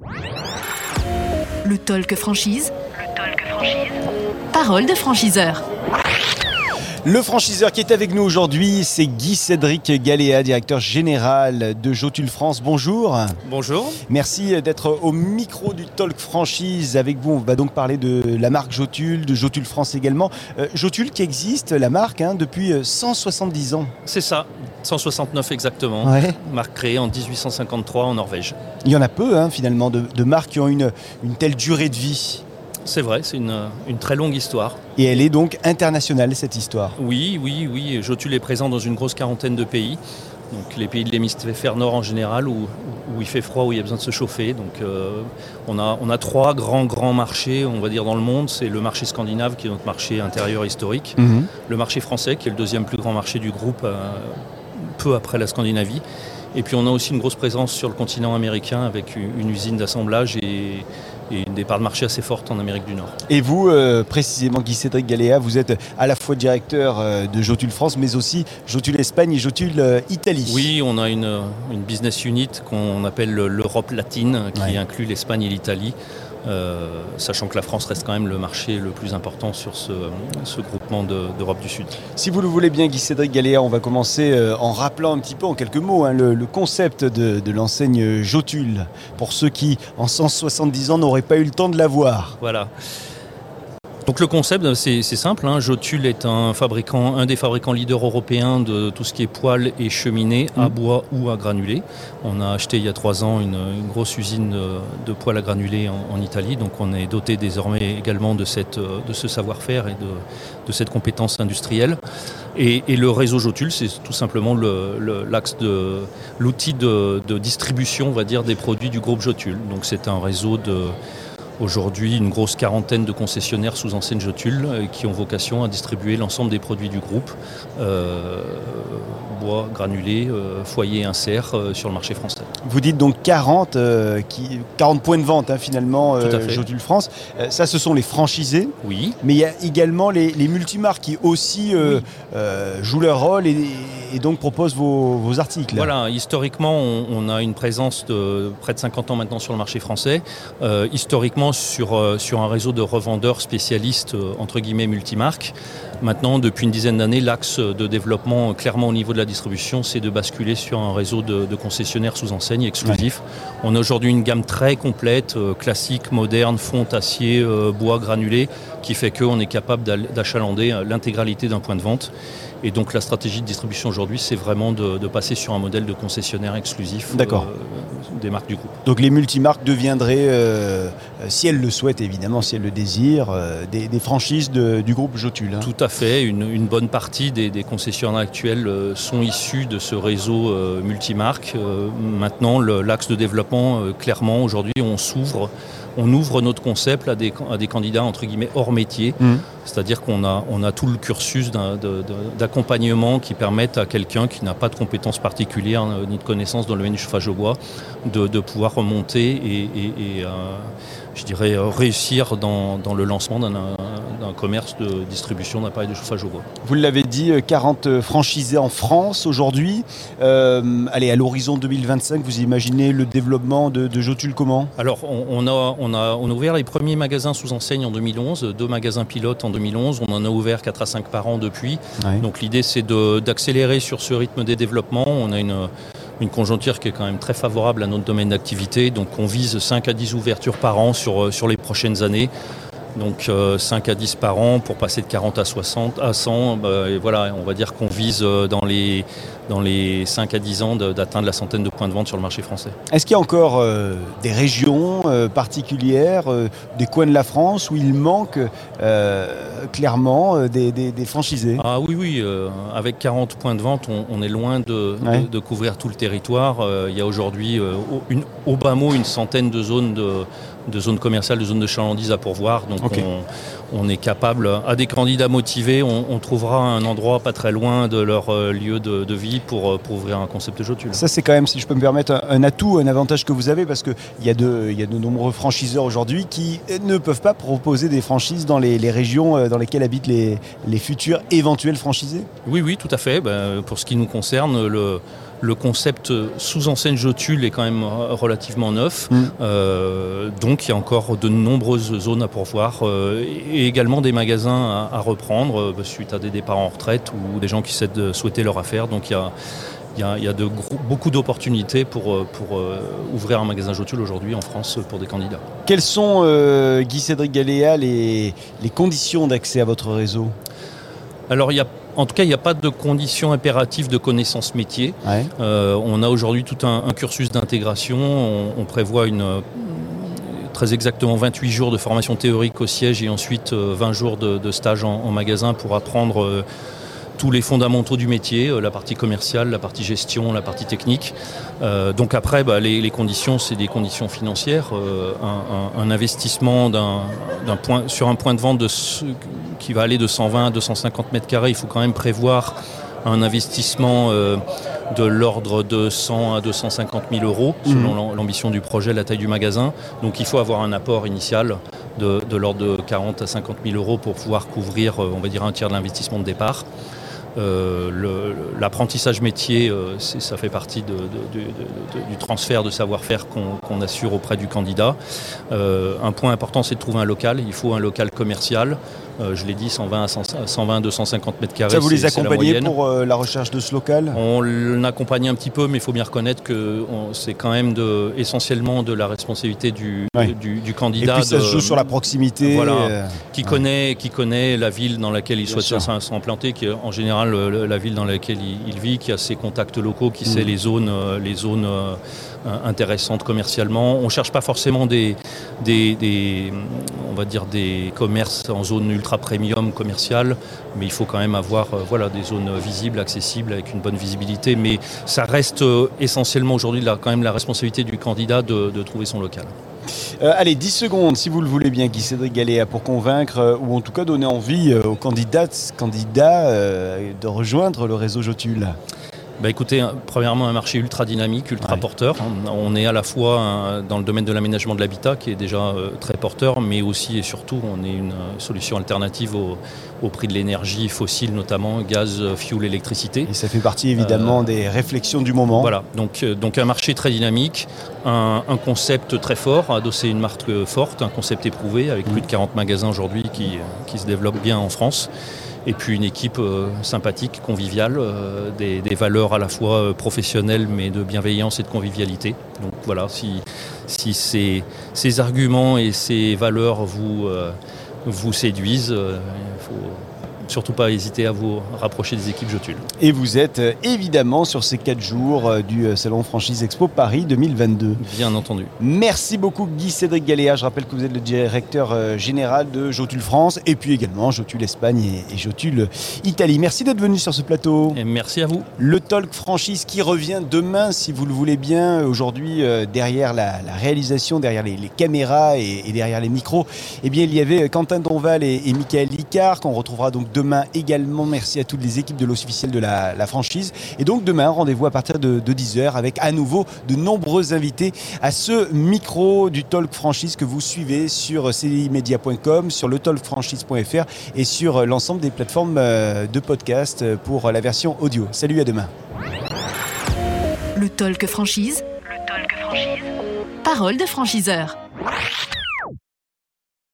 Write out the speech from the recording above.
Le talk franchise. Le talk franchise. Parole de franchiseur. Le franchiseur qui est avec nous aujourd'hui, c'est Guy Cédric Galéa, directeur général de Jotul France. Bonjour. Bonjour. Merci d'être au micro du Talk Franchise avec vous. On va donc parler de la marque Jotul, de Jotul France également. Euh, Jotul qui existe, la marque, hein, depuis 170 ans. C'est ça, 169 exactement. Ouais. Marque créée en 1853 en Norvège. Il y en a peu hein, finalement de, de marques qui ont une, une telle durée de vie. C'est vrai, c'est une, une très longue histoire. Et elle est donc internationale cette histoire. Oui, oui, oui. Jotul est présent dans une grosse quarantaine de pays. Donc les pays de l'hémisphère nord en général, où, où il fait froid, où il y a besoin de se chauffer. Donc euh, on, a, on a trois grands, grands marchés, on va dire, dans le monde. C'est le marché scandinave, qui est notre marché intérieur historique. Mhm. Le marché français, qui est le deuxième plus grand marché du groupe, euh, peu après la Scandinavie. Et puis on a aussi une grosse présence sur le continent américain avec une une usine d'assemblage et, et une des parts de marché assez forte en Amérique du Nord. Et vous, euh, précisément, Guy Cédric Galéa, vous êtes à la fois directeur euh, de Jotul France, mais aussi Jotul Espagne et Jotul euh, Italie. Oui, on a une, une business unit qu'on appelle l'Europe latine, qui Ouais. inclut l'Espagne et l'Italie. Euh, sachant que la France reste quand même le marché le plus important sur ce, ce groupement de- d'Europe du Sud. Si vous le voulez bien, Guy Cédric Galéa, on va commencer euh, en rappelant un petit peu, en quelques mots, hein, le, le concept de, de l'enseigne Jotul, pour ceux qui, en 170 ans, n'auraient pas eu le temps de la voir. Voilà. Donc le concept, c'est simple. Hein. Jotul est un fabricant, un des fabricants leaders européens de tout ce qui est poêles et cheminées à Mhm. bois ou à granulés. On a acheté il y a trois ans une, une grosse usine de, de poêles à granulés en, en Italie. Donc on est doté désormais également de, cette, de ce savoir-faire et de, de cette compétence industrielle. Et, et le réseau Jotul, c'est tout simplement le- le- l'axe de l'outil de, de distribution, on va dire, des produits du groupe Jotul. Donc c'est un réseau de Aujourd'hui, une grosse quarantaine de concessionnaires sous enseigne Jotul euh, qui ont vocation à distribuer l'ensemble des produits du groupe, euh, bois, granulés, euh, foyer, insert, euh, sur le marché français. Vous dites donc 40, euh, qui, 40 points de vente, hein, finalement, euh. Jotul France. Euh, ça, ce sont les franchisés. Oui, Mais il y a également les, les multimarques qui aussi euh, Oui. jouent leur rôle et, et donc proposent vos, vos articles. Voilà, historiquement, on, on a une présence de près de 50 ans maintenant sur le marché français. Historiquement, sur, sur un réseau de revendeurs spécialistes, entre guillemets, multimarques. Maintenant, depuis une dizaine d'années, l'axe de développement, clairement au niveau de la distribution, c'est de basculer sur un réseau de, de concessionnaires sous enseigne exclusifs. On a aujourd'hui une gamme très complète, euh, classique, moderne, fonte, acier, euh, bois, granulé, qui fait qu'on est capable d'achalander euh, l'intégralité d'un point de vente. Et donc la stratégie de distribution aujourd'hui, c'est vraiment de, de passer sur un modèle de concessionnaire exclusif D'accord. euh, des marques du groupe. Donc les multimarques deviendraient, euh, si elles le souhaitent évidemment, si elles le désirent, euh, des, des franchises de- du groupe Jotul. hein. Tout à fait. Une, une bonne partie des, des concessionnaires actuels sont issus de ce réseau multimarque. Maintenant, l'axe de développement, clairement, aujourd'hui, on s'ouvre. On ouvre notre concept à des, à des candidats entre guillemets hors métier, Mhm. c'est-à-dire qu'on a, on a tout le cursus d'accompagnement qui permettent à quelqu'un qui n'a pas de compétences particulières euh, ni de connaissances dans le domaine du chauffage au bois de, de pouvoir remonter et, et- et, euh, je dirais, euh, réussir dans, dans le lancement d'un commerce de distribution d'appareils de chauffage au bois. Vous l'avez dit, euh, 40 franchisés en France aujourd'hui. Euh, allez, à l'horizon 2025, vous imaginez le développement de, de Jotul comment? Alors, on, on a, on, a, on a ouvert les premiers magasins sous enseigne en 2011, deux magasins pilotes en 2011. On en a ouvert 4 à 5 par an depuis. Donc, l'idée, c'est d'accélérer sur ce rythme des développements. On a une, une conjoncture qui est quand même très favorable à notre domaine d'activité. Donc, on vise 5 à 10 ouvertures par an sur, euh, sur les prochaines années. Donc euh, 5 à 10 par an pour passer de 40 à 60 à 100. bah, et voilà, on va dire qu'on vise euh, dans les, dans les 5 à 10 ans d'atteindre la centaine de points de vente sur le marché français. Est-ce qu'il y a encore euh, des régions euh, particulières, euh, des coins de la France où il manque euh, clairement euh, des, des- des franchisés? Ah oui, oui, euh, avec 40 points de vente, on, on est loin de, Ouais. de- de couvrir tout le territoire. Euh, il y a aujourd'hui, euh, au, bas mot, une centaine de zones, de, de zones commerciales, de zones de chalandise à pourvoir. Donc On, on est capable, à des candidats motivés, on, on trouvera un endroit pas très loin de leur euh, lieu de, de vie pour, euh, pour ouvrir un concept Jotul. Ça, c'est quand même, si je peux me permettre, un, un atout, un avantage que vous avez parce qu'il y, a de- y a de nombreux franchiseurs aujourd'hui qui ne peuvent pas proposer des franchises dans les, les régions euh, dans lesquelles habitent les, les futurs éventuels franchisés? Oui, oui, tout à fait. Ben, pour ce qui nous concerne, le, le concept sous enseigne Jotule est quand même relativement neuf. Mm. Euh, donc il y a encore de nombreuses zones à pourvoir euh, et également des magasins à, à reprendre euh, suite à des départs en retraite ou des gens qui souhaitent, souhaitaient leur affaire. Donc il y a, il y a, il y a de gros- beaucoup d'opportunités pour, pour euh, ouvrir un magasin Jotule aujourd'hui en France pour des candidats. Quelles sont, euh, Guy-Cédric Galéa, les, les conditions d'accès à votre réseau? Alors il y a, en tout cas, il n'y a pas de conditions impératives de connaissance métier. Ouais. Euh, on a aujourd'hui tout un, un cursus d'intégration. On, on prévoit une, euh, très exactement 28 jours de formation théorique au siège et ensuite euh, 20 jours de, de stage en, en magasin pour apprendre euh, tous les fondamentaux du métier, euh, la partie commerciale, la partie gestion, la partie technique. Euh, donc après, bah, les, les conditions, c'est des conditions financières. Euh, un, un- un investissement d'un, d'un point, sur un point de vente de ce- qui va aller de 120 à 250 mètres carrés, il faut quand même prévoir un investissement euh, de l'ordre de 100 à 250 000 euros, selon l'am- l'ambition du projet, la taille du magasin. Donc il faut avoir un apport initial de, de l'ordre de 40 à 50 000 euros pour pouvoir couvrir, on va dire, un tiers de l'investissement de départ. Euh, L'apprentissage métier, euh, ça fait partie du transfert de savoir-faire qu'on qu'on assure auprès du candidat. Euh, un point important, c'est de trouver un local. Il faut un local commercial. Euh, je l'ai dit, 120 à 100 120 250 mètres carrés. Ça, vous les la accompagnez pour euh, la recherche de ce local? On l'accompagne un petit peu, mais il faut bien reconnaître que c'est quand même de, essentiellement de la responsabilité du, Ouais. du, du Et candidat puis ça de- se joue sur la proximité. Voilà. euh, qui, Ouais. connaît, qui connaît la ville dans laquelle il Bien souhaite s'implanter, qui est en général la ville dans laquelle il, il vit, qui a ses contacts locaux, qui sait Mm. les zones, les zones intéressantes commercialement. On ne cherche pas forcément des, on va dire des commerces en zone ultra premium commerciale, mais il faut quand même avoir euh, voilà, des zones visibles, accessibles, avec une bonne visibilité. Mais ça reste euh, essentiellement aujourd'hui quand même la responsabilité du candidat de, trouver son local. Euh, allez, 10 secondes, si vous le voulez bien, Guy-Cédric Galéa, pour convaincre, euh, ou en tout cas donner envie euh, aux candidats, candidats euh, de rejoindre le réseau Jotule. Bah écoutez, un- premièrement un marché ultra dynamique, ultra Ouais. porteur. On- est à la fois un- dans le domaine de l'aménagement de l'habitat qui est déjà euh, très porteur, mais aussi et surtout on est une euh, solution alternative au, au prix de l'énergie fossile, notamment gaz, euh, fuel, électricité. Et ça fait partie évidemment des réflexions du moment. Voilà, donc, euh, donc un marché très dynamique, un, un concept très fort, adossé à une marque euh, forte, un concept éprouvé avec plus de 40 magasins aujourd'hui qui, euh, qui se développent bien en France. Et puis une équipe euh, sympathique, conviviale, euh, des, valeurs à la fois euh, professionnelles mais de bienveillance et de convivialité. Donc voilà, si, ces, arguments et ces valeurs vous, vous séduisent, il faut surtout pas hésiter à vous rapprocher des équipes Jotule. Et vous êtes euh, évidemment sur ces 4 jours euh, du euh, Salon Franchise Expo Paris 2022. Bien entendu. Merci beaucoup Guy-Cédric Galéa. Je rappelle que vous êtes le directeur général de Jotule France et puis également Jotule Espagne et, Jotule Italie. Merci d'être venu sur ce plateau. Et merci à vous. Le Talk Franchise qui revient demain, si vous le voulez bien. Aujourd'hui, derrière la, la réalisation, derrière les, les caméras et, et derrière les micros, eh bien, il y avait Quentin Donval et, et Michael Licard qu'on retrouvera donc demain également. Merci à toutes les équipes de l'os officiel de la, la franchise. Et donc demain, rendez-vous à partir de, de 10h avec à nouveau de nombreux invités à ce micro du Talk Franchise que vous suivez sur cdimedia.com, sur le talkfranchise.fr et sur l'ensemble des plateformes euh, de podcast pour la version audio. Salut, à demain. Le talk franchise. Le talk franchise. Parole de franchiseur.